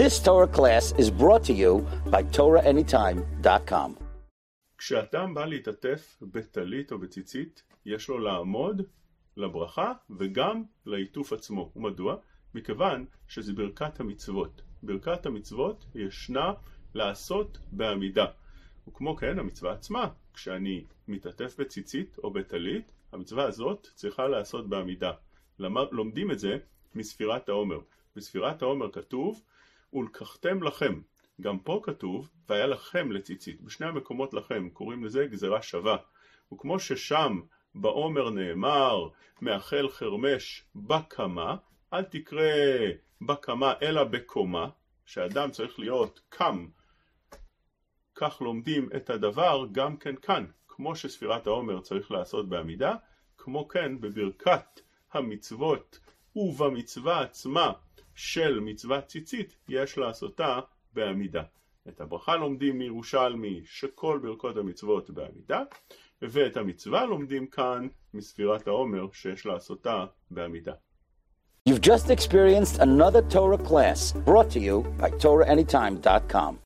This Torah class is brought to you by TorahAnytime.com. כשאדם בא להתעטף בטלית או בציצית, יש לו לעמוד לברכה וגם לעיטוף עצמו. ומדוע? מכיוון שזה ברכת המצוות. ברכת המצוות ישנה לעשות בעמידה. וכמו כן המצווה עצמה, כשאני מתעטף בציצית או בטלית, המצווה הזאת צריכה לעשות בעמידה. לומדים את זה מספירת העומר. בספירת העומר כתוב ולקחתם לכם. גם פה כתוב והיה לכם לציצית. בשני המקומות לכם קוראים לזה גזרה שווה. וכמו ששם בעומר נאמר מאחל חרמש בקמה, אל תקרא בקמה אלא בקומה, שאדם צריך להיות קם, כך לומדים את הדבר גם כן כאן, כמו שספירת העומר צריך לעשות בעמידה, כמו כן בברכת המצוות ובמצווה עצמה של מצוות ציצית יש לעשותה בעמידה. את הברכה לומדים מירושלמי שכל ברכות המצוות בעמידה, ואת המצווה לומדים כאן מספירת העומר שיש לעשותה בעמידה. You've just experienced another Torah class brought to you by TorahAnytime.com.